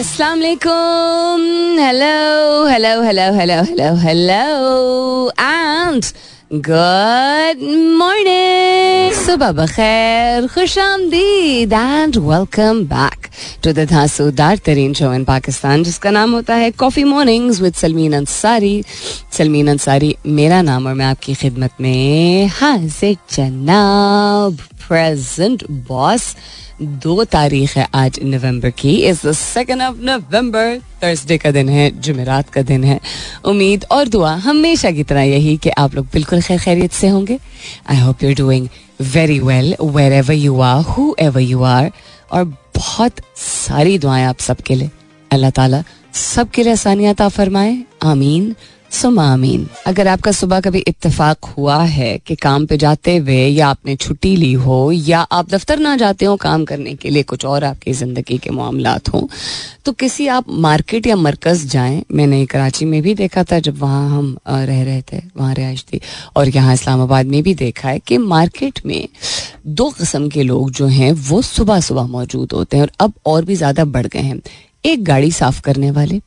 अस्सलाम वालेकुम hello hello hello hello hello hello and good morning सुबह बखैर खुश आमदीद and welcome back to the धांसूदार तरीन शो इन पाकिस्तान जिसका नाम होता है coffee mornings with Salmeen Ansari Salmeen Ansari मेरा नाम और मैं आपकी खिदमत में हाजिर जनाब प्रेजेंट बॉस दो तारीख है आज नवंबर की। The second of November Thursday का दिन है, जुमेरात का दिन है। उम्मीद और दुआ हमेशा की तरह यही कि आप लोग बिल्कुल खैर खैरियत से होंगे। I hope you doing very well wherever you are whoever you are और बहुत सारी दुआएँ आप सबके लिए। अल्लाह ताला सबके लिए आसानियात फरमाए। आमीन। सुमामीन अगर आपका सुबह कभी इत्तेफाक हुआ है कि काम पे जाते हुए या आपने छुट्टी ली हो या आप दफ्तर ना जाते हो काम करने के लिए कुछ और आपकी ज़िंदगी के मामला हों तो किसी आप मार्केट या मरकज़ जाएँ। मैंने कराची में भी देखा था जब वहाँ हम रह रहे थे, वहाँ रिहाइश थी। और यहाँ इस्लामाबाद में भी देखा है कि मार्केट में दो कस्म के लोग जो हैं, वो सुबह सुबह मौजूद होते हैं और अब और भी ज़्यादा बढ़ गए हैं। एक गाड़ी साफ़ करने वाले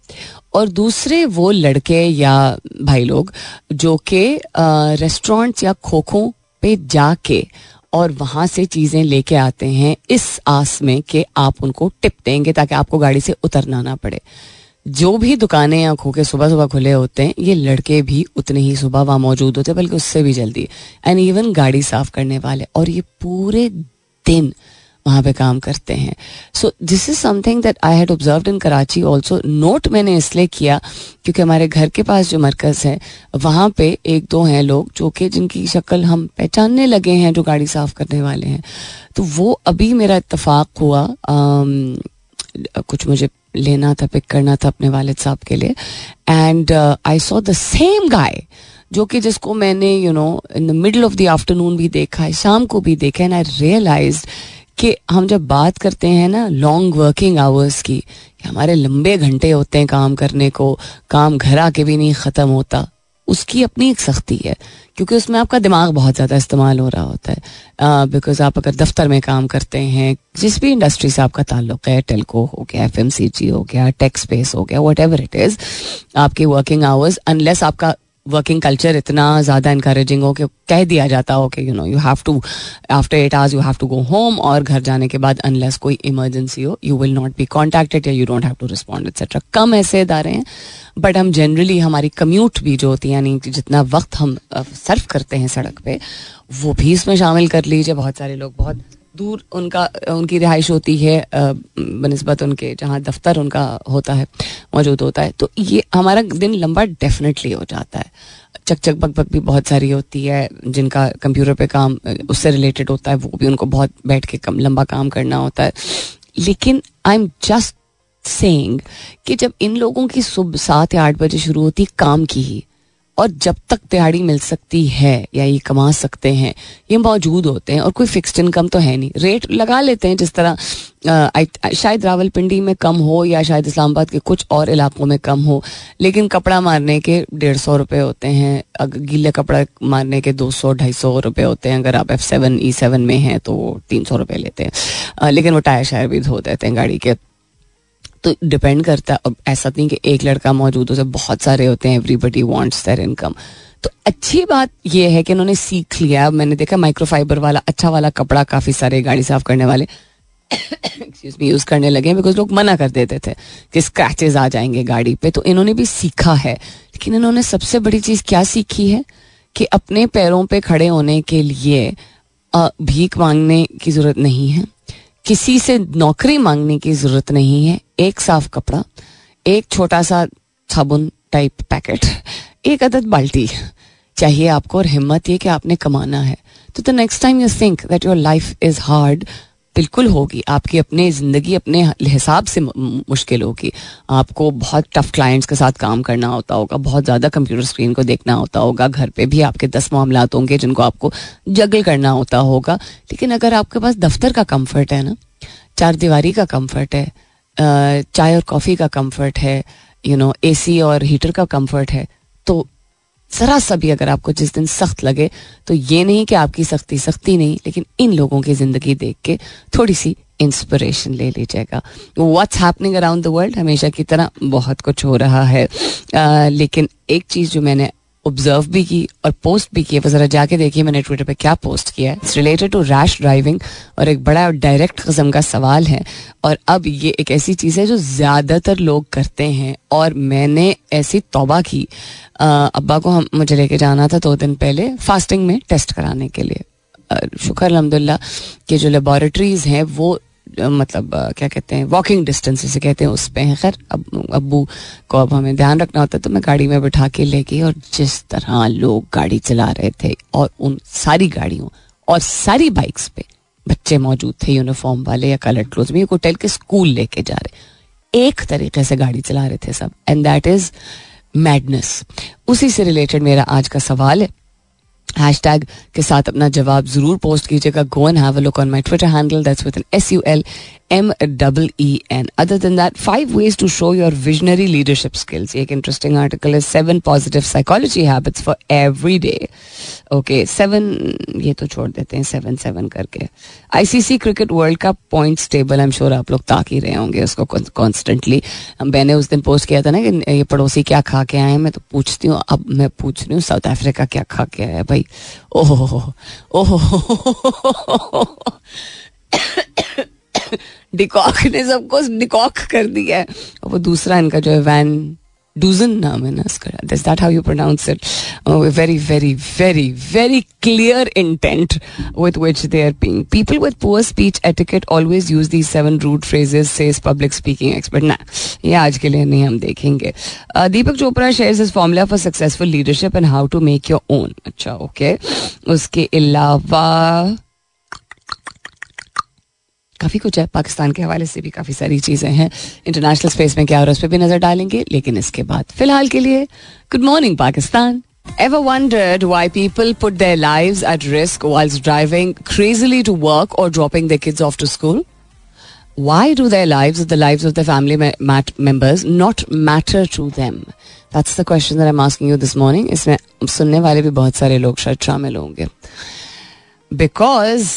और दूसरे वो लड़के या भाई लोग जो कि रेस्टोरेंट्स या खोखों पे जाके और वहाँ से चीज़ें लेके आते हैं इस आस में कि आप उनको टिप देंगे ताकि आपको गाड़ी से उतरना ना पड़े। जो भी दुकानें या खोखे सुबह सुबह खुले होते हैं, ये लड़के भी उतने ही सुबह वहाँ मौजूद होते हैं, बल्कि उससे भी जल्दी। एंड इवन गाड़ी साफ़ करने वाले और ये पूरे दिन वहाँ पे काम करते हैं। So this is something that I had observe in Karachi also note मैंने इसलिए किया क्योंकि हमारे घर के पास जो मरकज़ है वहाँ पे एक दो हैं लोग जो कि जिनकी शक्ल हम पहचानने लगे हैं जो गाड़ी साफ़ करने वाले हैं। तो वो अभी मेरा इतफाक हुआ आम, कुछ मुझे लेना था पिक करना था अपने वालिद साहब के लिए। And I saw the same guy जो कि जिसको मैंने you know in the middle of the afternoon भी देखा है शाम को भी देखा है एंड आई रियलाइज़ कि हम जब बात करते हैं ना लॉन्ग वर्किंग आवर्स की, कि हमारे लंबे घंटे होते हैं काम करने को, काम घर आके भी नहीं ख़त्म होता, उसकी अपनी एक सख्ती है, क्योंकि उसमें आपका दिमाग बहुत ज़्यादा इस्तेमाल हो रहा होता है। बिकॉज़ आप अगर दफ्तर में काम करते हैं, जिस भी इंडस्ट्री से आपका ताल्लुक है टेलको हो गया एफएमसीजी हो गया टेक्स स्पेस हो गया वट एवर इट इज़ आपकी वर्किंग आवर्स अनलेस आपका वर्किंग कल्चर इतना ज़्यादा इंकरेजिंग हो कि कह दिया जाता हो कि you know you have to after eight hours you have to go home और घर जाने के बाद अनलेस कोई इमरजेंसी हो you will not be contacted या you don't have to respond etcetera कम ऐसे इदारे हैं बट हम जनरली हमारी कम्यूट भी जो होती है, यानी जितना वक्त हम सर्व करते हैं सड़क पर वो भी इसमें शामिल कर लीजिए। बहुत सारे लोग बहुत दूर उनका, उनकी रिहाइश होती है बनस्बत उनके, जहाँ दफ्तर उनका होता है, मौजूद होता है। तो ये हमारा दिन लंबा डेफिनेटली हो जाता है। चक चक बक बक भी बहुत सारी होती है, जिनका कंप्यूटर पे काम, उससे रिलेटेड होता है, वो भी उनको बहुत बैठ के कम, लंबा काम करना होता है। लेकिन आई एम जस्ट सेइंग कि जब इन लोगों की सुबह सात या आठ बजे शुरू होती, काम की ही और जब तक दिहाड़ी मिल सकती है या ये कमा सकते हैं, ये मौजूद होते हैं और कोई फिक्स्ड इनकम तो है नहीं। रेट लगा लेते हैं जिस तरह शायद रावलपिंडी में कम हो या शायद इस्लामाबाद के कुछ और इलाकों में कम हो, लेकिन कपड़ा मारने के डेढ़ सौ रुपये होते हैं अगर गीले कपड़ा मारने के दो सौ, ढाई सौ रुपये होते हैं। अगर आप एफ़ सेवन ई सेवन में हैं तो तीन सौ रुपये लेते हैं। लेकिन वो टायर शायर भी धो देते हैं गाड़ी के। तो डिपेंड करता है। ऐसा नहीं कि एक लड़का मौजूद हो बहुत सारे होते हैं एवरीबडी वांट्स देयर इनकम तो अच्छी बात यह है कि उन्होंने सीख लिया। मैंने देखा माइक्रोफाइबर वाला अच्छा वाला कपड़ा काफ़ी सारे गाड़ी साफ़ करने वाले एक्सक्यूज मी यूज़ करने लगे बिकॉज़ लोग मना कर देते थे कि स्क्रैचेज आ जाएँगे गाड़ी पे। तो इन्होंने भी सीखा है। लेकिन इन्होंने सबसे बड़ी चीज़ क्या सीखी है? कि अपने पैरों पे खड़े होने के लिए भीख मांगने की ज़रूरत नहीं है। किसी से नौकरी मांगने की ज़रूरत नहीं है। एक साफ़ कपड़ा, एक छोटा सा साबुन टाइप पैकेट एक अदद बाल्टी। चाहिए आपको और हिम्मत ये कि आपने कमाना है। तो the next time you think that your life is hard बिल्कुल होगी। आपकी अपने ज़िंदगी अपने हिसाब से मुश्किल होगी। आपको बहुत टफ क्लाइंट्स के साथ काम करना होता होगा, बहुत ज़्यादा कंप्यूटर स्क्रीन को देखना होता होगा, घर पे भी आपके दस मामला होंगे जिनको आपको जगल करना होता होगा। लेकिन अगर आपके पास दफ्तर का कंफर्ट है ना, चार दीवारी का कंफर्ट है चाय और कॉफ़ी का कंफर्ट है यू नो एसी और हीटर का कंफर्ट है तो जरा सा भी अगर आपको जिस दिन सख्त लगे तो ये नहीं कि आपकी सख्ती सख्ती नहीं लेकिन इन लोगों की ज़िंदगी देख के थोड़ी सी इंस्पिरेशन ले लीजिएगा। What's happening around the world हमेशा की तरह बहुत कुछ हो रहा है। आ, लेकिन एक चीज़ जो मैंने ऑब्ज़र्व भी की और पोस्ट भी की वो ज़रा जाके देखिए मैंने ट्विटर पे क्या पोस्ट किया है। It's related to rash driving और एक बड़ा डायरेक्ट कस्म का सवाल है। और अब ये एक ऐसी चीज़ है जो ज़्यादातर लोग करते हैं और मैंने ऐसी तोबा की। अब्बा को हम, मुझे लेके जाना था दो दिन पहले फास्टिंग में टेस्ट कराने के लिए। शुक्र अलहमदिल्ला कि जो लेबॉरेटरीज हैं वो मतलब क्या कहते हैं वॉकिंग डिस्टेंस से कहते हैं, उस पर हैं। खैर, अब, अबू को अब हमें ध्यान रखना होता है तो मैं गाड़ी में बिठा के ले गई और जिस तरह लोग गाड़ी चला रहे थे और उन सारी गाड़ियों और सारी बाइक्स पे बच्चे मौजूद थे यूनिफॉर्म वाले या कलर क्लोज में होटल के स्कूल लेके जा रहे एक तरीके से गाड़ी चला रहे थे सब एंड दैट इज़ मैडनेस उसी से रिलेटेड मेरा आज का सवाल है। हैशटैग के साथ अपना जवाब ज़रूर पोस्ट कीजिएगा. Go and have a look on my Twitter handle that's with N S U L M double E N other than that five ways to show your visionary leadership skills एक interesting article है seven positive psychology habits for every day okay seven ये तो छोड़ देते हैं seven seven करके ICC cricket world cup points table I am sure आप लोग ताक ही रहे होंगे उसको कॉन्स्टेंटली मैंने उस दिन पोस्ट किया था ना कि ये पड़ोसी क्या खा के आए हैं मैं तो पूछती हूँ अब मैं पूछ रही हूँ साउथ अफ्रीका क्या खा के आया भाई ओहो ओहो डिकॉक ने सबको डिकॉक कर दिया है वो दूसरा इनका जो है वैन डूजन नाम है ना इसका? This that how you pronounce it very very very very clear intent with which they are being people with poor speech etiquette always use the seven root phrases says public speaking expert ना ये आज के लिए नहीं हम देखेंगे। Deepak Chopra shares is formula for successful leadership and how to make your own अच्छा okay उसके अलावा काफ़ी कुछ है पाकिस्तान के हवाले से भी काफ़ी सारी चीज़ें हैं इंटरनेशनल स्पेस में क्या और उस पर भी नज़र डालेंगे लेकिन इसके बाद फ़िलहाल के लिए good morning Pakistan Ever wondered why people put their lives at risk whilst driving crazily to work or dropping their kids off to school? Why do their lives or the lives of their family members not matter to them? That's the question that I'm asking you this morning. इसमें सुनने वाले भी बहुत सारे लोग शायद शामिल होंगे बिकॉज़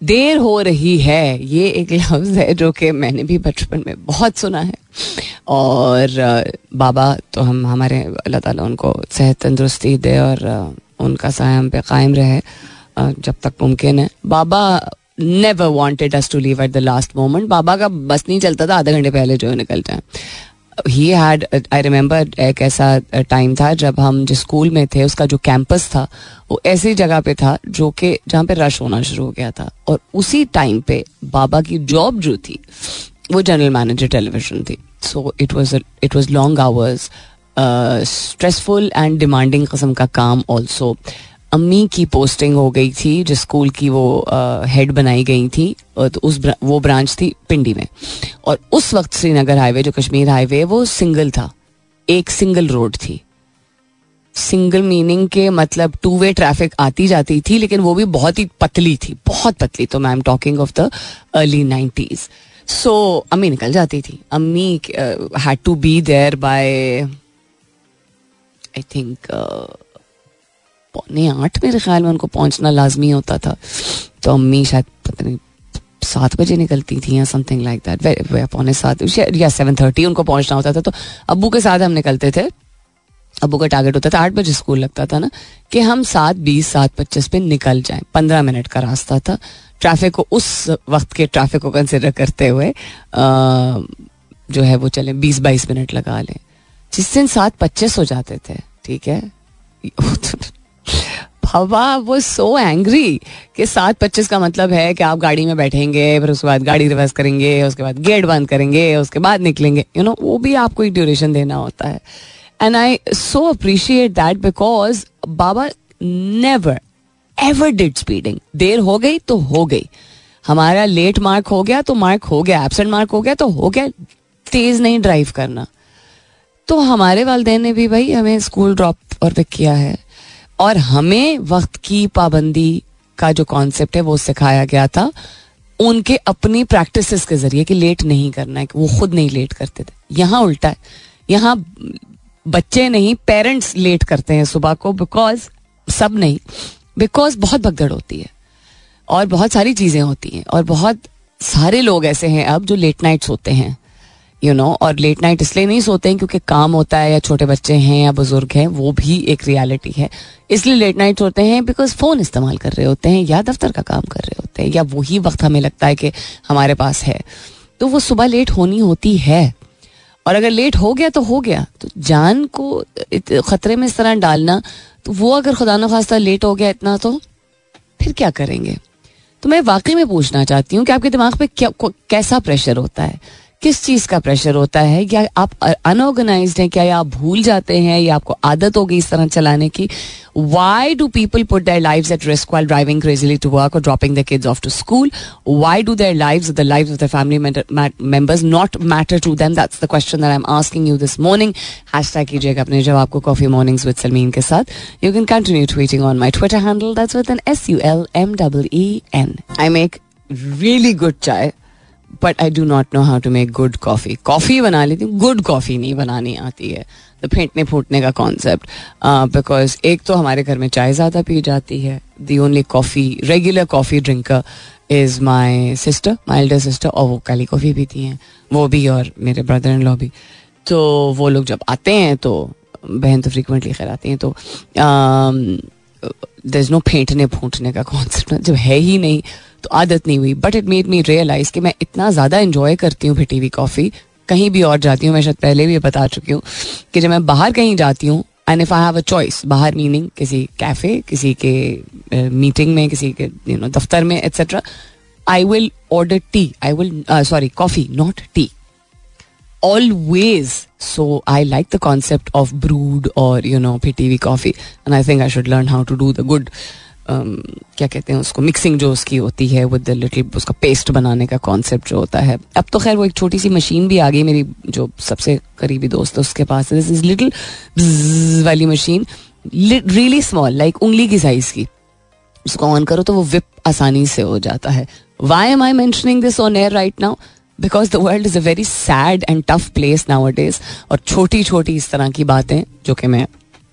देर हो रही है, ये एक लफ्ज़ है जो कि मैंने भी बचपन में बहुत सुना है। और बाबा तो हम, हमारे, अल्लाह ताला उनको सेहत तंदुरुस्ती दे और उनका साया पे कायम रहे जब तक मुमकिन है। बाबा never wanted us to leave at the last moment बाबा का बस नहीं चलता था, आधे घंटे पहले जो निकल जाए ही हैड आई रिमेंबर एक ऐसा टाइम था जब हम जिस स्कूल में थे, उसका जो कैंपस था, वो ऐसी जगह पे था जो कि जहाँ पे रश होना शुरू हो गया था। और उसी टाइम पे बाबा की जॉब जो थी, वो जनरल मैनेजर टेलीविज़न थी। So it was it was long hours stressful and demanding कस्म का काम ऑल्सो अम्मी की पोस्टिंग हो गई थी, जिस स्कूल की वो हेड बनाई गई थी तो उस वो ब्रांच थी पिंडी में। और उस वक्त श्रीनगर हाईवे जो कश्मीर हाईवे वो सिंगल था। एक सिंगल रोड थी। सिंगल मीनिंग के मतलब टू वे ट्रैफ़िक आती जाती थी, लेकिन वो भी बहुत ही पतली थी, बहुत पतली। तो I'm talking of the early nineties so अम्मी निकल जाती थी। अम्मी had to be there by I think पौने आठ मेरे ख्याल में उनको पहुँचना लाजमी होता था। तो अम्मी शायद पता नहीं सात बजे निकलती थी या समथिंग लाइक दैट पौने सात या सेवन थर्टी उनको पहुँचना होता था। तो अबू के साथ हम निकलते थे। अबू का टारगेट होता था आठ बजे स्कूल लगता था ना कि हम सात बीस सात पच्चीस पे निकल जाएँ। पंद्रह मिनट का रास्ता था। ट्रैफ़िक को उस वक्त के ट्रैफ़िक को कंसिडर करते हुए आ, जो है वो चले बीस बाईस मिनट लगा लें। जिस दिन सात पच्चीस हो जाते थे ठीक है? हवा वो सो एंग्री कि सात पच्चीस का मतलब है कि आप गाड़ी में बैठेंगे फिर उसके बाद गाड़ी रिवर्स करेंगे उसके बाद गेट बंद करेंगे उसके बाद निकलेंगे। यू you नो know, वो भी आपको एक ड्यूरेशन देना होता है। And I so appreciate that because Baba never ever did speeding देर हो गई तो हो गई। हमारा लेट मार्क हो गया तो मार्क हो गया। एबसेंट मार्क हो गया तो हो गया। तेज नहीं ड्राइव करना। तो हमारे वालदे ने भी भाई हमें स्कूल ड्रॉप और पिक किया है। और हमें वक्त की पाबंदी का जो कॉन्सेप्ट है, वो सिखाया गया था। उनके अपनी प्रैक्टिस के ज़रिए कि लेट नहीं करना है, कि वो खुद नहीं लेट करते थे। यहाँ उल्टा है। यहाँ बच्चे नहीं पेरेंट्स लेट करते हैं सुबह को बिकॉज़ सब नहीं। बिकॉज़ बहुत भगदड़ होती है। और बहुत सारी चीज़ें होती हैं। और बहुत सारे लोग ऐसे हैं अब जो लेट नाइट्स होते हैं। यू नो और लेट नाइट इसलिए नहीं सोते हैं क्योंकि काम होता है या छोटे बच्चे हैं या बुज़ुर्ग हैं, वो भी एक रियलिटी है। इसलिए लेट नाइट सोते हैं बिकॉज़ फ़ोन इस्तेमाल कर रहे होते हैं या दफ्तर का काम कर रहे होते हैं या वही वक्त हमें लगता है कि हमारे पास है। तो वो सुबह लेट होनी होती है। और अगर लेट हो गया तो हो गया। तो जान को खतरे में इस तरह डालना तो वो अगर खुदा न खास्ता लेट हो गया इतना तो फिर क्या करेंगे? तो मैं वाकई में पूछना चाहती हूँ कि आपके दिमाग पे क्या कैसा प्रेशर होता है? किस चीज़ का प्रेशर होता है? क्या आप अनऑर्गेनाइज हैं? क्या आप भूल जाते हैं? या आपको आदत होगी इस तरह चलाने की? Why do people put their lives at risk while driving crazily to work और dropping the kids off to school why do their lives the lives of the family members not matter to them that's the question I am asking you this morning hashtag कीजिएगा अपने जवाब को coffee mornings with Salmeen के साथ you can continue tweeting on my Twitter handle that's with N S U L M W E N I make really good chai. But I do not know how to make good coffee coffee बना लेती हूँ good coffee नहीं बनानी आती है। तो फेंटने फूटने का concept because एक तो हमारे घर में चाय ज़्यादा पी जाती है। The only coffee regular coffee drinker is my sister my elder sister और वो काली कॉफ़ी पीती हैं। वो भी और मेरे ब्रदर इन लॉ भी। तो वो लोग जब आते हैं तो बहन तो फ्रिक्वेंटली खैर आती हैं तो दर इज़ नो फेंटने फूटने का कॉन्सेप्ट जब है ही नहीं तो आदत नहीं हुई but it made me realize कि मैं इतना ज़्यादा इंजॉय करती हूँ फिटी हुई कॉफ़ी कहीं भी और जाती हूँ, मैं शायद पहले भी बता चुकी हूँ कि जब मैं बाहर कहीं जाती हूँ and if I have a choice बाहर मीनिंग किसी कैफ़े किसी के मीटिंग में, किसी के यू नो दफ्तर में etcetera I will order tea I will sorry coffee not tea always. So, i like the concept of brewed or, you know ptv coffee, and i think i should learn how to do the good. क्या कहते हैं उसको mixing जो उसकी होती है with the little उसका paste बनाने का कॉन्सेप्ट जो होता है। अब तो खैर वो एक छोटी सी मशीन भी आ गई मेरी जो सबसे करीबी दोस्त है उसके पास। दिस इज़ लिटिल वाली मशीन रियली स्मॉल लाइक उंगली की साइज़ की। उसको ऑन करो तो वो विप आसानी से हो जाता है। Why am I mentioning this on air right now because the world is a very sad and tough place now is और छोटी छोटी इस तरह की बातें, जो कि मैं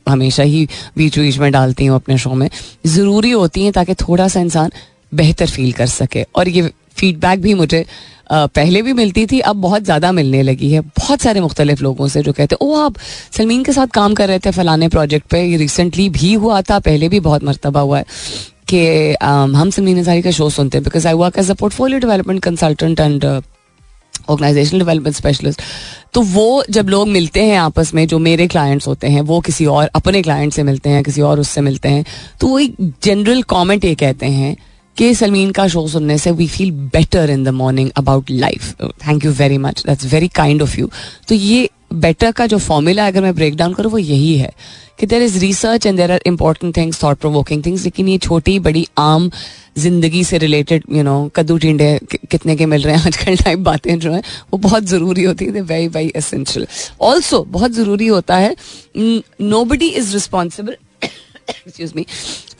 हमेशा ही बीच बीच में डालती हूँ अपने शो में। ज़रूरी होती हैं ताकि थोड़ा सा इंसान बेहतर फील कर सके। और ये फीडबैक भी मुझे पहले भी मिलती थी, अब बहुत ज़्यादा मिलने लगी है। बहुत सारे मुख्तलिफ़ लोगों से जो कहते हैं, ओ, आप सलमीन के साथ काम कर रहे थे फलाने प्रोजेक्ट पे। ये रिसेंटली भी हुआ था, पहले भी बहुत मरतबा हुआ है कि हम सलमीन सारी का शो सुनते हैं। Because I work as a portfolio development consultant and organisational development specialist तो वो जब लोग मिलते हैं आपस में, जो मेरे क्लाइंट्स होते हैं, वो किसी और, अपने क्लाइंट से मिलते हैं, किसी और उससे मिलते हैं तो वो एक जनरल कॉमेंट ये कहते हैं कि सलमीन का शो सुनने से we feel better in the morning about life thank you very much that's very kind of you तो ये बेटर का जो फॉर्मूला अगर मैं ब्रेक डाउन करूँ, वो यही है कि there is research and there are important things thought provoking things लेकिन ये छोटी, बड़ी, आम ज़िंदगी से रिलेटेड यू नो कद्दू टिंडे कितने के मिल रहे हैं आजकल टाइप बातें जो हैं, वो बहुत ज़रूरी होती है वेरी वेरी एसेंशियल ऑल्सो बहुत ज़रूरी होता है, nobody is responsible excuse me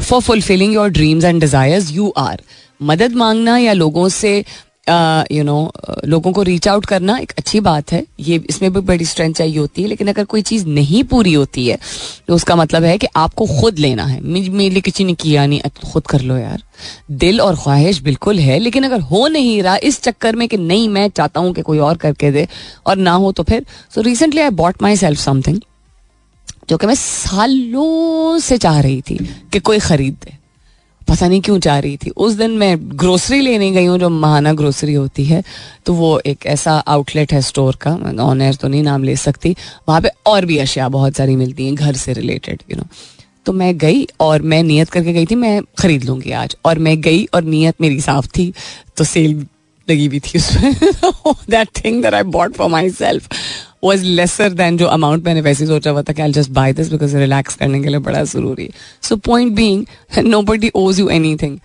for fulfilling your dreams and desires you are मदद मांगना या लोगों से यू नो लोगों को रीच आउट करना एक अच्छी बात है। ये इसमें भी बड़ी स्ट्रेंथ चाहिए होती है, लेकिन अगर कोई चीज़ नहीं पूरी होती है तो उसका मतलब है कि आपको खुद लेना है। मेरे किसी ने किया नहीं खुद कर लो यार। दिल और ख्वाहिश बिल्कुल है, लेकिन अगर हो नहीं रहा इस चक्कर में कि नहीं, मैं चाहता हूँ कि कोई और करके दे, और ना हो तो फिर। So recently I bought myself something जो कि मैं सालों से चाह रही थी कि कोई खरीद दे। पता नहीं क्यों जा रही थी। उस दिन मैं ग्रोसरी लेने गई हूँ, जो महाना ग्रोसरी होती है तो वो एक ऐसा आउटलेट है स्टोर का। ऑन एयर तो नहीं नाम ले सकती। वहाँ पे और भी अशिया बहुत सारी मिलती हैं, घर से रिलेटेड यू नो तो मैं गई और मैं नियत करके गई थी, मैं खरीद लूँगी आज। और मैं गई और नियत मेरी साफ़ थी तो सेल लगी हुई थी उसमें। That thing that I bought for myself was lesser than जो अमाउंट मैंने वैसे ही सोचा हुआ था कि I just buy this because relax करने के लिए बड़ा ज़रूरी so point being nobody owes you anything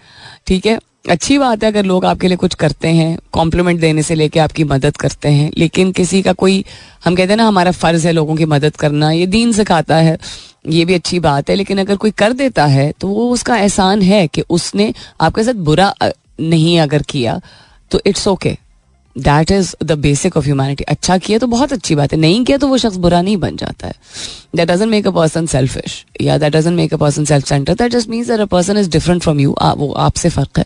ठीक है? अच्छी बात है अगर लोग आपके लिए कुछ करते हैं कॉम्प्लीमेंट देने से लेके आपकी मदद करते हैं, लेकिन किसी का कोई, हम कहते हैं ना, हमारा फ़र्ज़ है लोगों की मदद करना, ये दीन सिखाता है, ये भी अच्छी बात है, लेकिन अगर कोई कर देता है तो वो उसका एहसान है कि उसने आपके साथ बुरा नहीं अगर किया तो it's okay that is the basic of humanity अच्छा किया तो बहुत अच्छी बात है। नहीं किया तो वो शख्स बुरा नहीं बन जाता है। That doesn't make a person selfish या that doesn't make a person self centre that just means a person is different from you वो आपसे फ़र्क है।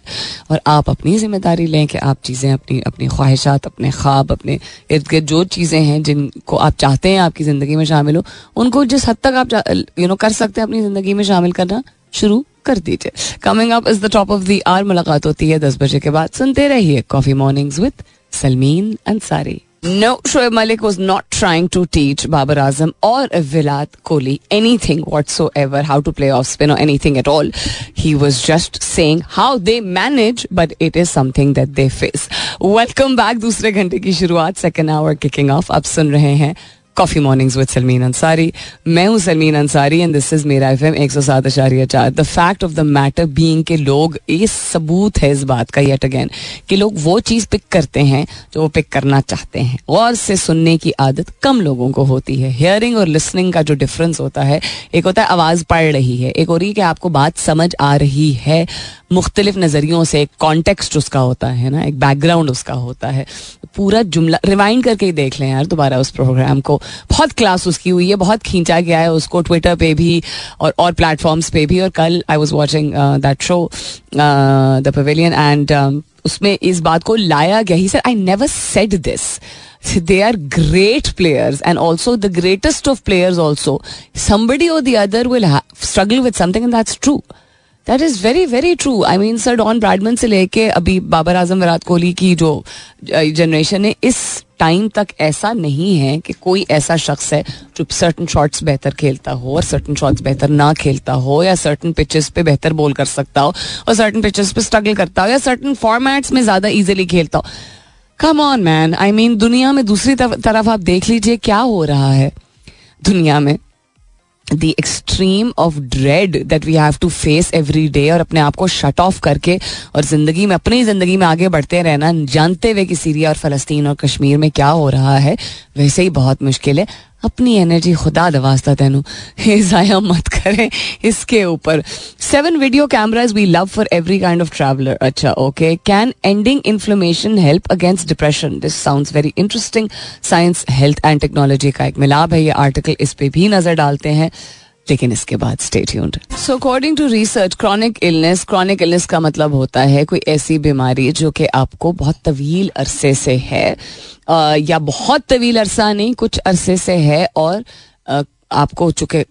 और आप अपनी ज़िम्मेदारी लें कि आप चीज़ें अपनी अपनी ख्वाहिशात, अपने ख्वाब, अपने इर्द गिर्द जो चीज़ें हैं जिनको आप चाहते हैं आपकी ज़िंदगी में शामिल हो, उनको जिस हद तक आप यू नो कर सकते हैं अपनी ज़िंदगी में शामिल करना, शुरू कर दीजिए। Coming up is the top of the hour मुलाकात होती है दस बजे के बाद। सुनते रहिए coffee mornings with Salmeen Ansari No, Shoaib Malik was not trying to teach Babar Azam or Virat Kohli anything whatsoever, how to play off spin or anything at all. He was just saying how they manage, but it is something that they face. Welcome back. दूसरे घंटे की शुरुआत second hour kicking off अब सुन रहे हैं coffee mornings with Salmeen Ansari मैं हूँ Salmeen Ansari and this is मेरा एफ़ एम एक सौ सात अशारिया चार. The fact of the matter being के लोग, ये सबूत है इस बात का येट अगेन कि लोग वो चीज़ पिक करते हैं जो वो पिक करना चाहते हैं. और से सुनने की आदत कम लोगों को होती है. हियरिंग और लिसनिंग का जो डिफरेंस होता है, एक होता है आवाज़ पड़ रही है, एक रही है कि आपको बात समझ आ रही है. मुख्तलिफ़ नज़रियों से एक कॉन्टेक्स्ट उसका होता है ना, एक बैकग्राउंड उसका होता है. पूरा जुमला रिवाइंड करके ही देख लें यार दोबारा उस प्रोग्राम को. बहुत क्लास उसकी हुई है, बहुत खींचा गया है उसको ट्विटर पे भी और और प्लेटफॉर्म्स पे भी और कल I was watching that show the Pavilion and उसमें इस बात को लाया गया। He sir I never said this they are great players and also the greatest of players also somebody और the other will struggle with something and that's true that is very very true I mean sir Don Bradman से लेके अभी बाबर आज़म विराट कोहली की जो generation है, इस time तक ऐसा नहीं है कि कोई ऐसा शख्स है जो सर्टन शॉट्स बेहतर खेलता हो और सर्टन शॉट्स बेहतर ना खेलता हो या सर्टन पिचेस पे बेहतर बोल कर सकता हो और सर्टन पिचेस पे स्ट्रगल करता हो या सर्टन फॉर्मेट्स में ज़्यादा ईजिली खेलता हो। Come on man I mean दुनिया में दूसरी तरफ़ आप देख लीजिए क्या हो रहा है दुनिया में। The extreme of dread that we have to face every day और अपने आप को शट ऑफ़ करके और ज़िंदगी में, अपनी ज़िंदगी में आगे बढ़ते रहना, जानते हुए कि सीरिया और फलस्तीन और कश्मीर में क्या हो रहा है, वैसे ही बहुत मुश्किल है। अपनी एनर्जी खुदा दवास्ता तेनू। ज़ाया मत करें इसके ऊपर। Seven video cameras we love for every kind of traveller अच्छा okay can ending inflammation help against depression this sound very interesting science health and technology का एक मिलाप है। ये आर्टिकल इस पर भी नज़र डालते हैं। लेकिन इसके बाद stay tuned so according to research chronic illness chronic illness का मतलब होता है कोई ऐसी बीमारी जो कि आपको बहुत तवील अरसे से है या बहुत तवील अरसा नहीं, कुछ अरसे से है और आपको चूँकि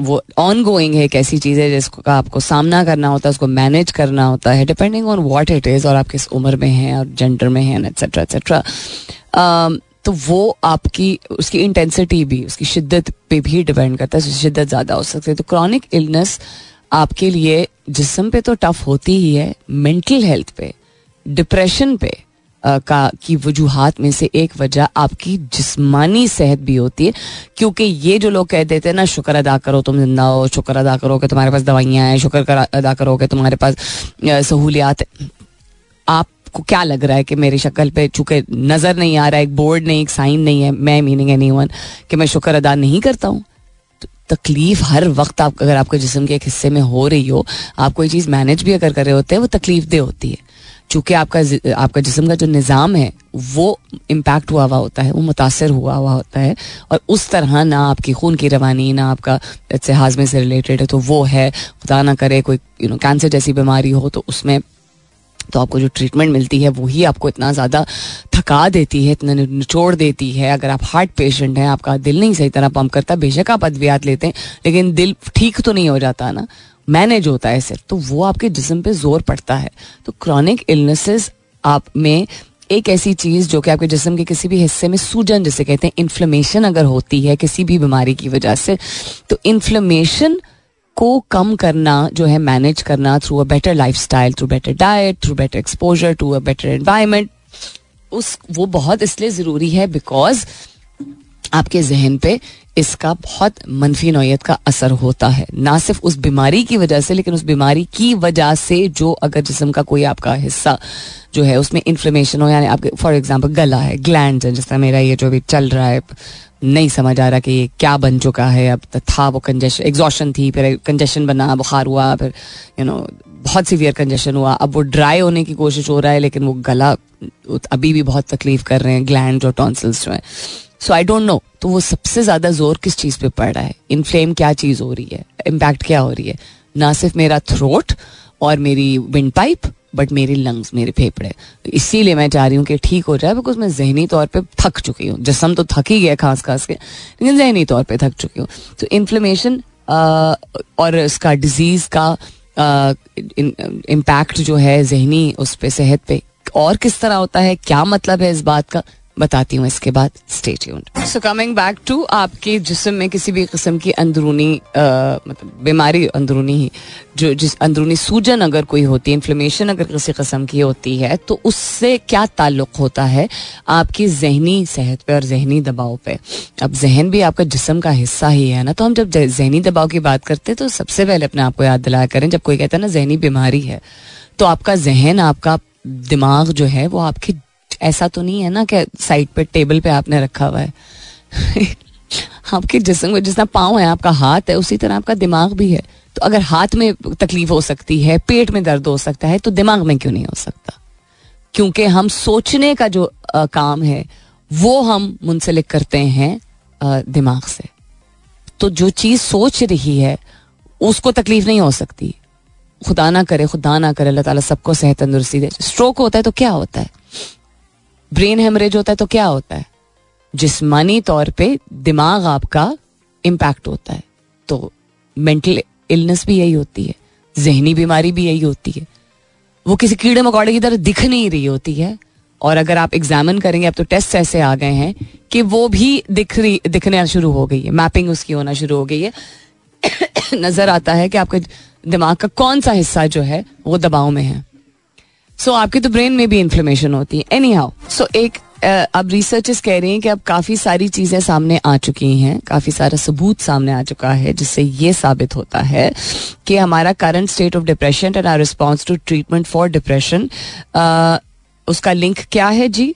वो ऑन गोइंग है एक ऐसी चीज़ है जिसका आपको सामना करना होता है, उसको मैनेज करना होता है depending on what it is और आप किस उम्र में हैं और जेंडर में हैं एट्सेट्रा एट्सेट्रा तो वो आपकी उसकी इंटेंसिटी भी उसकी शिद्दत पे भी डिपेंड करता है शिद्दत ज़्यादा हो सकती है। तो क्रॉनिक इलनेस आपके लिए जिसम पे तो टफ होती ही है मेंटल हेल्थ पे डिप्रेशन पे आ, का की वजूहत में से एक वजह आपकी जिस्मानी सेहत भी होती है। क्योंकि ये जो लोग कह देते हैं ना शुक्र अदा करो तुम ज़िंदा हो शुक्र अदा करो कि तुम्हारे पास दवाइयाँ हैं शुक्र अदा करो कि तुम्हारे पास सहूलियात आपको क्या लग रहा है कि मेरी शक्ल पे चूँकि नज़र नहीं आ रहा है, एक बोर्ड नहीं, एक साइन नहीं है, मैं मीनिंग एनी वन कि मैं शुक्र अदा नहीं करता हूँ? तो तकलीफ़ हर वक्त आप, अगर आपके जिसम के एक हिस्से में हो रही हो, आप कोई चीज़ मैनेज भी अगर कर रहे होते हैं, वो तकलीफ़ दे होती है। चूँकि आपका आपका जिसम का जो निज़ाम है, वो इम्पैक्ट हुआ हुआ होता है, वो मुतासर हुआ हुआ होता है, और उस तरह ना आपकी खून की रवानी, ना आपका जैसे हाजमे से रिलेटेड है तो वो है, खुदा ना करे कोई यू नो कैंसर जैसी बीमारी हो तो उसमें तो आपको जो ट्रीटमेंट मिलती है वही आपको इतना ज़्यादा थका देती है, इतना निचोड़ देती है। अगर आप हार्ट पेशेंट हैं, आपका दिल नहीं सही तरह पंप करता, बेशक आप अद्वियात लेते हैं, लेकिन दिल ठीक तो नहीं हो जाता ना। मैनेज होता है सिर्फ़ तो वो आपके जिसम पे ज़ोर पड़ता है। तो क्रॉनिक इलनेसेस आप में एक ऐसी चीज़ जो कि आपके जिसम के किसी भी हिस्से में सूजन, जिसे कहते हैं इन्फ्लेमेशन अगर होती है किसी भी बीमारी की वजह से तो इन्फ्लेमेशन को कम करना जो है मैनेज करना through a better life style through better diet through better exposure to a better environment उस, वो बहुत इसलिए ज़रूरी है बिकॉज़ आपके जहन पे इसका बहुत मनफी नोयत का असर होता है। ना सिर्फ़ उस बीमारी की वजह से, लेकिन उस बीमारी की वजह से जो अगर जिसम का कोई आपका हिस्सा जो है उसमें इन्फ्लेमेशन हो, यानी आपके फॉर एग्जांपल गला है ग्लैंड है, जिस तरह मेरा ये जो भी चल रहा है नहीं समझ आ रहा कि ये क्या बन चुका है। अब तो था वो कंजेशन एग्जॉशन थी, फिर कंजेशन बना, बुखार हुआ, फिर यू नो बहुत सीवियर कंजेशन हुआ। अब वो ड्राई होने की कोशिश हो रहा है, लेकिन वो गला अभी भी बहुत तकलीफ़ कर रहे हैं ग्लैंड और टॉन्सल्स जो हैं। सो आई डोंट नो तो वो सबसे ज़्यादा ज़ोर किस चीज़ पे पड़ रहा है? इनफ्लेम क्या चीज़ हो रही है? इम्पैक्ट क्या हो रही है? ना सिर्फ़ मेरा थ्रोट और मेरी विंड पाइप बट मेरे लंग्स मेरे फेफड़े। तो इसीलिए मैं चाह रही हूँ कि ठीक हो जाए बिकॉज़ मैं जहनी तौर पर थक चुकी हूँ। जिसम तो थक ही गया खास खास के, लेकिन जहनी तौर पर थक चुकी हूँ। तो इन्फ्लेमेशन और इसका डिज़ीज़ का इम्पैक्ट जो है जहनी, उस पर सेहत पे, और किस तरह होता है, क्या मतलब है इस बात का? बताती हूँ इसके बाद stay tuned so coming back to आपके जिसम में किसी भी किस्म की अंदरूनी मतलब बीमारी अंदरूनी ही, जो जिस अंदरूनी सूजन अगर कोई होती है इन्फ्लेमेशन अगर किसी किस्म की होती है तो उससे क्या ताल्लुक होता है? आपकी जहनी सेहत पे और जहनी दबाव पे। अब जहन भी आपका जिसम का हिस्सा ही है ना तो हम जब जहनी दबाव की बात करते हैं तो सबसे पहले अपने आप को याद दिलाया करें, जब कोई कहता है ना, जहनी बीमारी है तो आपका जहन, आपका दिमाग जो है, वो आपकी ऐसा तो नहीं है ना कि साइड पे टेबल पे आपने रखा हुआ है। आपके जिसम में जितना पाँव है आपका हाथ है उसी तरह आपका दिमाग भी है। तो अगर हाथ में तकलीफ़ हो सकती है पेट में दर्द हो सकता है तो दिमाग में क्यों नहीं हो सकता? क्योंकि हम सोचने का जो आ, काम है वो हम मुंसलिक करते हैं आ, दिमाग से। तो जो चीज़ सोच रही है उसको तकलीफ़ नहीं हो सकती। खुदा ना करे खुदा ना करे अल्लाह ताला सबको सेहत तंदुरुस्ती दे। स्ट्रोक होता है तो क्या होता है? ब्रेन हेमरेज होता है तो क्या होता है? जिसमानी तौर पे दिमाग आपका इम्पैक्ट होता है। तो मेंटल इलनेस भी यही होती है, जहनी बीमारी भी यही होती है। वो किसी कीड़े मकोड़े की तरह दिख नहीं रही होती है। और अगर आप एग्जामिन करेंगे, अब तो टेस्ट ऐसे आ गए हैं कि वो भी दिख रही, दिखने शुरू हो गई है। मैपिंग उसकी होना शुरू हो गई है। नज़र आता है कि आपके दिमाग का कौन सा हिस्सा जो है, वो दबाव में है। सो आपके तो ब्रेन में भी इन्फ्लेमेशन होती है. एनी हाउ सो एक अब रिसर्चर्स कह रही हैं कि अब काफ़ी सारी चीज़ें सामने आ चुकी हैं. काफ़ी सारा सबूत सामने आ चुका है जिससे ये साबित होता है कि हमारा current state of depression and our response to treatment for depression उसका लिंक क्या है जी?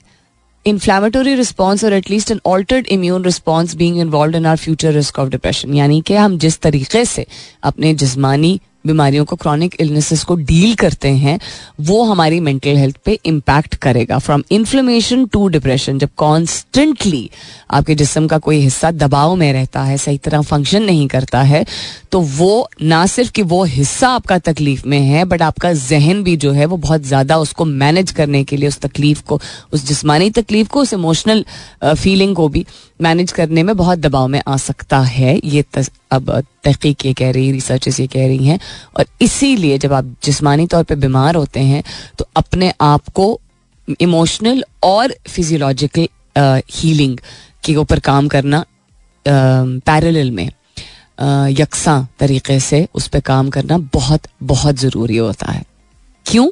इन्फ्लामेटोरी रिस्पॉन्स और at least an altered immune response being involve in our future risk of depression यानी कि हम जिस तरीके से अपने जिसमानी बीमारियों को क्रॉनिक इलनेसेस को डील करते हैं, वो हमारी मेंटल हेल्थ पे इम्पैक्ट करेगा। फ्रॉम इन्फ्लेमेशन टू डिप्रेशन जब कॉन्स्टेंटली आपके जिसम का कोई हिस्सा दबाव में रहता है, सही तरह फ़ंक्शन नहीं करता है तो वो ना सिर्फ़ कि वो हिस्सा आपका तकलीफ़ में है बट आपका जहन भी जो है, वो बहुत ज़्यादा उसको मैनेज करने के लिए, उस तकलीफ़ को, उस जिसमानी तकलीफ़ को, उस इमोशनल फीलिंग को भी मैनेज करने में बहुत दबाव में आ सकता है ये तस, अब तहकीक ये कह रही रिसर्चेस ये कह रही हैं और इसीलिए जब आप जिस्मानी तौर पे बीमार होते हैं तो अपने आप को इमोशनल और फिजियोलॉजिकल हीलिंग के ऊपर काम करना पैरेलल में यकसा तरीके से उस पर काम करना बहुत बहुत ज़रूरी होता है। क्यों?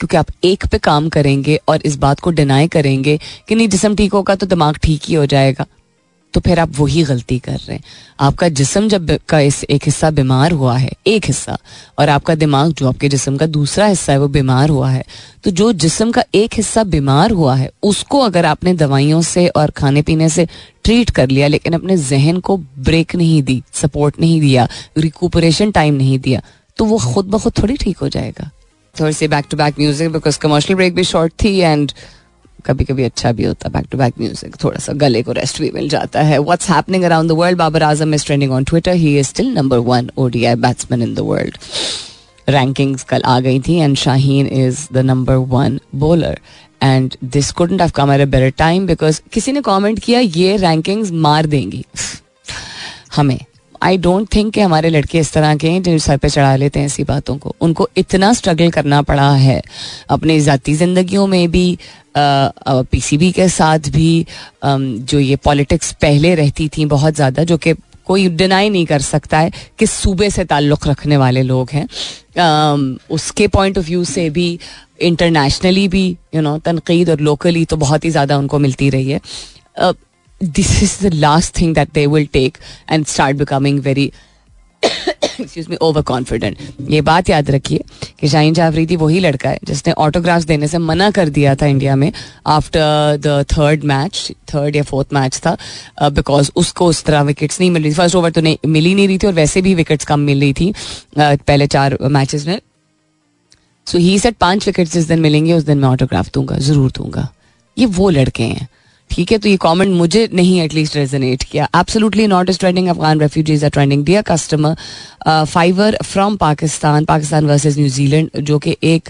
क्योंकि आप एक पे काम करेंगे और इस बात को डिनाई करेंगे कि नहीं जिसम ठीक होगा तो दिमाग ठीक ही हो जाएगा। तो फिर आप वही गलती कर रहे हैं। आपका जिसम जब का इस एक हिस्सा बीमार हुआ है, एक हिस्सा, और आपका दिमाग जो आपके जिसम का दूसरा हिस्सा है, वो बीमार हुआ है तो जो जिसम का एक हिस्सा बीमार हुआ है, उसको अगर आपने दवाइयों से और खाने पीने से ट्रीट कर लिया, लेकिन अपने जहन को ब्रेक नहीं दी सपोर्ट नहीं दिया रिकूपरेशन टाइम नहीं दिया तो वो खुद ब खुद थोड़ी ठीक हो जाएगा। थोड़ी सी back to back music because commercial break भी शॉर्ट थी एंड कभी कभी अच्छा भी होता बैक टू बैक म्यूज़िक थोड़ा सा गले को रेस्ट भी मिल जाता है। What's happening around the world Babar Azam is trending on Twitter he is still number one ODI batsman in the world rankings कल आ गई थी and Shaheen is the number one bowler and this couldn't have come at a better time because किसी ने comment किया, ये rankings मार देंगी। हमें आई डोंट थिंक कि हमारे लड़के इस तरह के हैं, जो सर पे चढ़ा लेते हैं ऐसी बातों को। उनको इतना स्ट्रगल करना पड़ा है, अपनी ज़ाती ज़िंदगियों में भी पीसीबी के साथ भी जो ये पॉलिटिक्स पहले रहती थी बहुत ज़्यादा, जो कि कोई डिनाई नहीं कर सकता है कि सूबे से ताल्लुक़ रखने वाले लोग हैं। उसके पॉइंट ऑफ़ व्यू से भी इंटरनेशनली भी यू नो तनकीद और लोकली तो बहुत ही ज़्यादा उनको मिलती रही है। This is the last thing that they will take and start becoming very excuse me over confident ये बात याद रखिए कि शाहीन जाफरीदी वही लड़का है जिसने ऑटोग्राफ्स देने से मना कर दिया था इंडिया में after the third match third या फोर्थ मैच था बिकॉज़ uh, उसको उस तरह विकेट्स नहीं मिल रही थी। फ़र्स्ट ओवर तो नहीं मिली नहीं रही थी और वैसे भी विकेट्स कम मिल रही थी uh, पहले चार मैचेस में। सो ही सेट पाँच विकेट जिस दिन मिलेंगे उस दिन मैं ऑटोग्राफ दूँगा ज़रूर दूँगा। ये वो लड़के हैं। ठीक है तो ये कमेंट मुझे नहीं एटलीस्ट रेजनेट किया। Absolutely not is trending Afghan refugees are trending dear customer Fiverr from Pakistan Pakistan versus New Zealand जो कि एक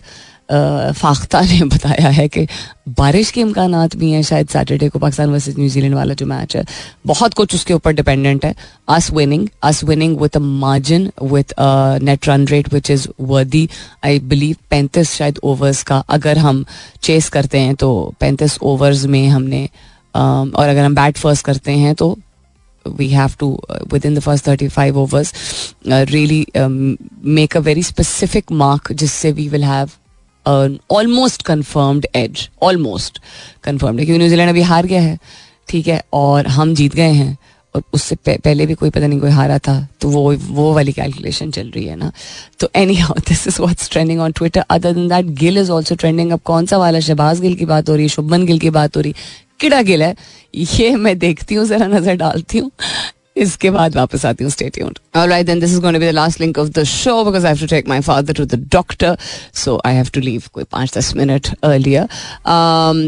फाख्ता ने बताया है कि बारिश के इम्कान भी हैं शायद सैटरडे को पाकिस्तान वर्सेज न्यूजीलैंड वाला जो मैच है। बहुत कुछ उसके ऊपर डिपेंडेंट है। Us winning us winning with a margin with net run rate which is worthy I believe पैंतीस शायद ओवर्स का अगर हम चेस करते हैं तो पैंतीस ओवर्स में हमने और अगर हम बैट फ़र्स्ट करते हैं तो we have to uh, within the first 35 overs uh, really um, make a very specific mark जिससे we will have almost confirmed as almost confirmed है क्योंकि न्यूजीलैंड अभी हार गया है, ठीक है, और हम जीत गए हैं, और उससे पहले भी कोई पता नहीं कोई हारा था तो वो वो वाली कैलकुलेशन चल रही है ना। तो anyhow this is what's trending on Twitter other than that Gill is also trending अब कौन सा वाला? शहबाज गिल की बात हो रही है, शुभमन गिल की बात हो रही किड़ा गिल है? ये मैं देखती हूँ, जरा नज़र डालती हूँ। इसके बाद वापस आती हूँ स्टेट और alright then this is going be the last link of the show because I have to take my father to the doctor so I have to leave कोई पाँच दस मिनट अर्लियर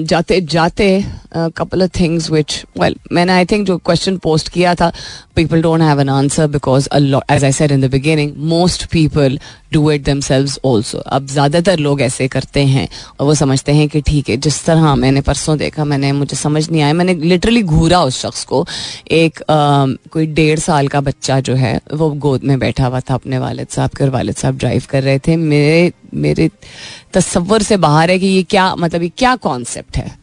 जाते जाते couple of things which well मैंने I think जो question post किया था people don't have an answer because as I said in the beginning most people do it themselves also अब ज़्यादातर लोग ऐसे करते हैं और वो समझते हैं कि ठीक है जिस तरह मैंने परसों देखा मैंने मुझे समझ नहीं आया। मैंने लिटरली घूरा उस शख्स को। एक आ, कोई डेढ़ साल का बच्चा जो है वो गोद में बैठा हुआ था अपने वालद साहब के और वालिद साहब ड्राइव कर रहे थे। मेरे मेरे तस्वर से बाहर है कि ये क्या मतलब ये क्या कॉन्सेप्ट है?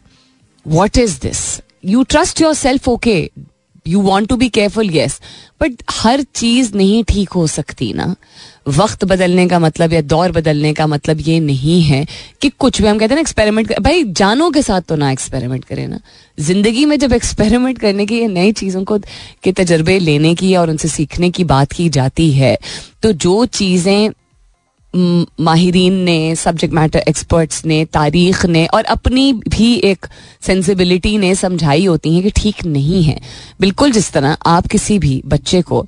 What is this you trust yourself okay you want to be careful yes but हर चीज़ नहीं ठीक हो सकती ना। वक्त बदलने का मतलब या दौर बदलने का मतलब ये नहीं है कि कुछ भी, हम कहते हैं ना एक्सपेरिमेंट भाई, जानों के साथ तो ना एक्सपेरिमेंट करें ना। ज़िंदगी में जब एक्सपेरिमेंट करने की नई चीज़ों को, के तजर्बे लेने की और उनसे सीखने की बात की जाती है तो जो चीज़ें माहिरीन ने सब्जेक्ट मैटर एक्सपर्ट्स ने, तारीख ने और अपनी भी एक सेंसिबिलिटी ने समझाई होती है कि ठीक नहीं है। बिल्कुल जिस तरह आप किसी भी बच्चे को,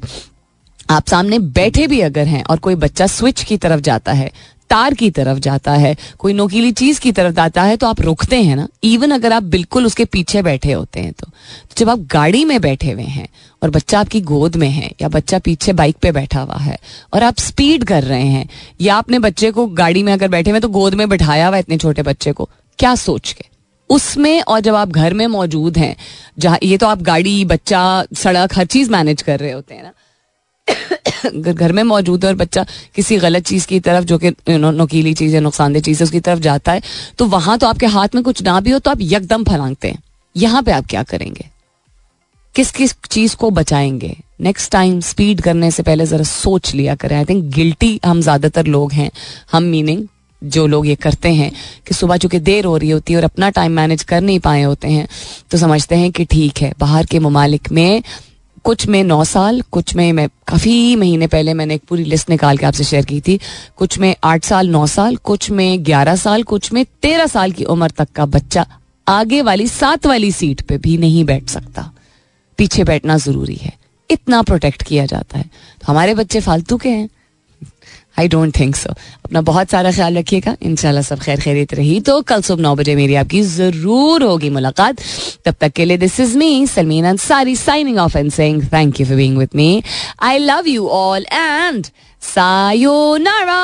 आप सामने बैठे भी अगर हैं और कोई बच्चा स्विच की तरफ़ जाता है तार की तरफ़ जाता है कोई नोकीली चीज़ की तरफ़ जाता है तो आप रुकते हैं ना। इवन अगर आप बिल्कुल उसके पीछे बैठे होते हैं तो, तो जब आप गाड़ी में बैठे हुए हैं और बच्चा आपकी गोद में है या बच्चा पीछे बाइक पे बैठा हुआ है और आप स्पीड कर रहे हैं या आपने बच्चे को गाड़ी में अगर बैठे हुए तो गोद में बैठाया हुआ इतने छोटे बच्चे को क्या सोच के? उसमें और जब आप घर में मौजूद हैं जहाँ ये तो आप गाड़ी बच्चा सड़क हर चीज़ मैनेज कर रहे होते हैं ना घर में मौजूद है और बच्चा किसी गलत चीज़ की तरफ़, जो कि नुकीली चीज़ है, नुकसानदेह चीज़ है, उसकी तरफ़ जाता है तो वहाँ तो आपके हाथ में कुछ ना भी हो तो आप यकदम फलांगते हैं। यहाँ पे आप क्या करेंगे? किस किस चीज़ को बचाएँगे? नेक्स्ट टाइम स्पीड करने से पहले जरा सोच लिया करें। आई थिंक गिल्टी हम ज़्यादातर लोग हैं। हम मीनिंग जो लोग ये करते हैं, कि सुबह चूँकि देर हो रही होती है और अपना टाइम मैनेज कर नहीं पाए होते हैं तो समझते हैं कि ठीक है, बाहर के ममालिक में कुछ में नौ साल, कुछ में, मैं काफ़ी महीने पहले मैंने एक पूरी लिस्ट निकाल के आपसे शेयर की थी। कुछ में आठ साल, नौ साल, कुछ में ग्यारह साल, कुछ में तेरह साल की उम्र तक का बच्चा आगे वाली सात वाली सीट पे भी नहीं बैठ सकता। पीछे बैठना ज़रूरी है। इतना प्रोटेक्ट किया जाता है। तो हमारे बच्चे फालतू के हैं। आई डोंट थिंक सो अपना बहुत सारा ख्याल रखिएगा। इन सब खैर खैरित रही। तो कल सुबह नौ बजे मेरी आपकी ज़रूर होगी मुलाकात। तब तक के लिए this is me Salmeen Ansari signing off and saying thank you for being with me I love you all and sayonara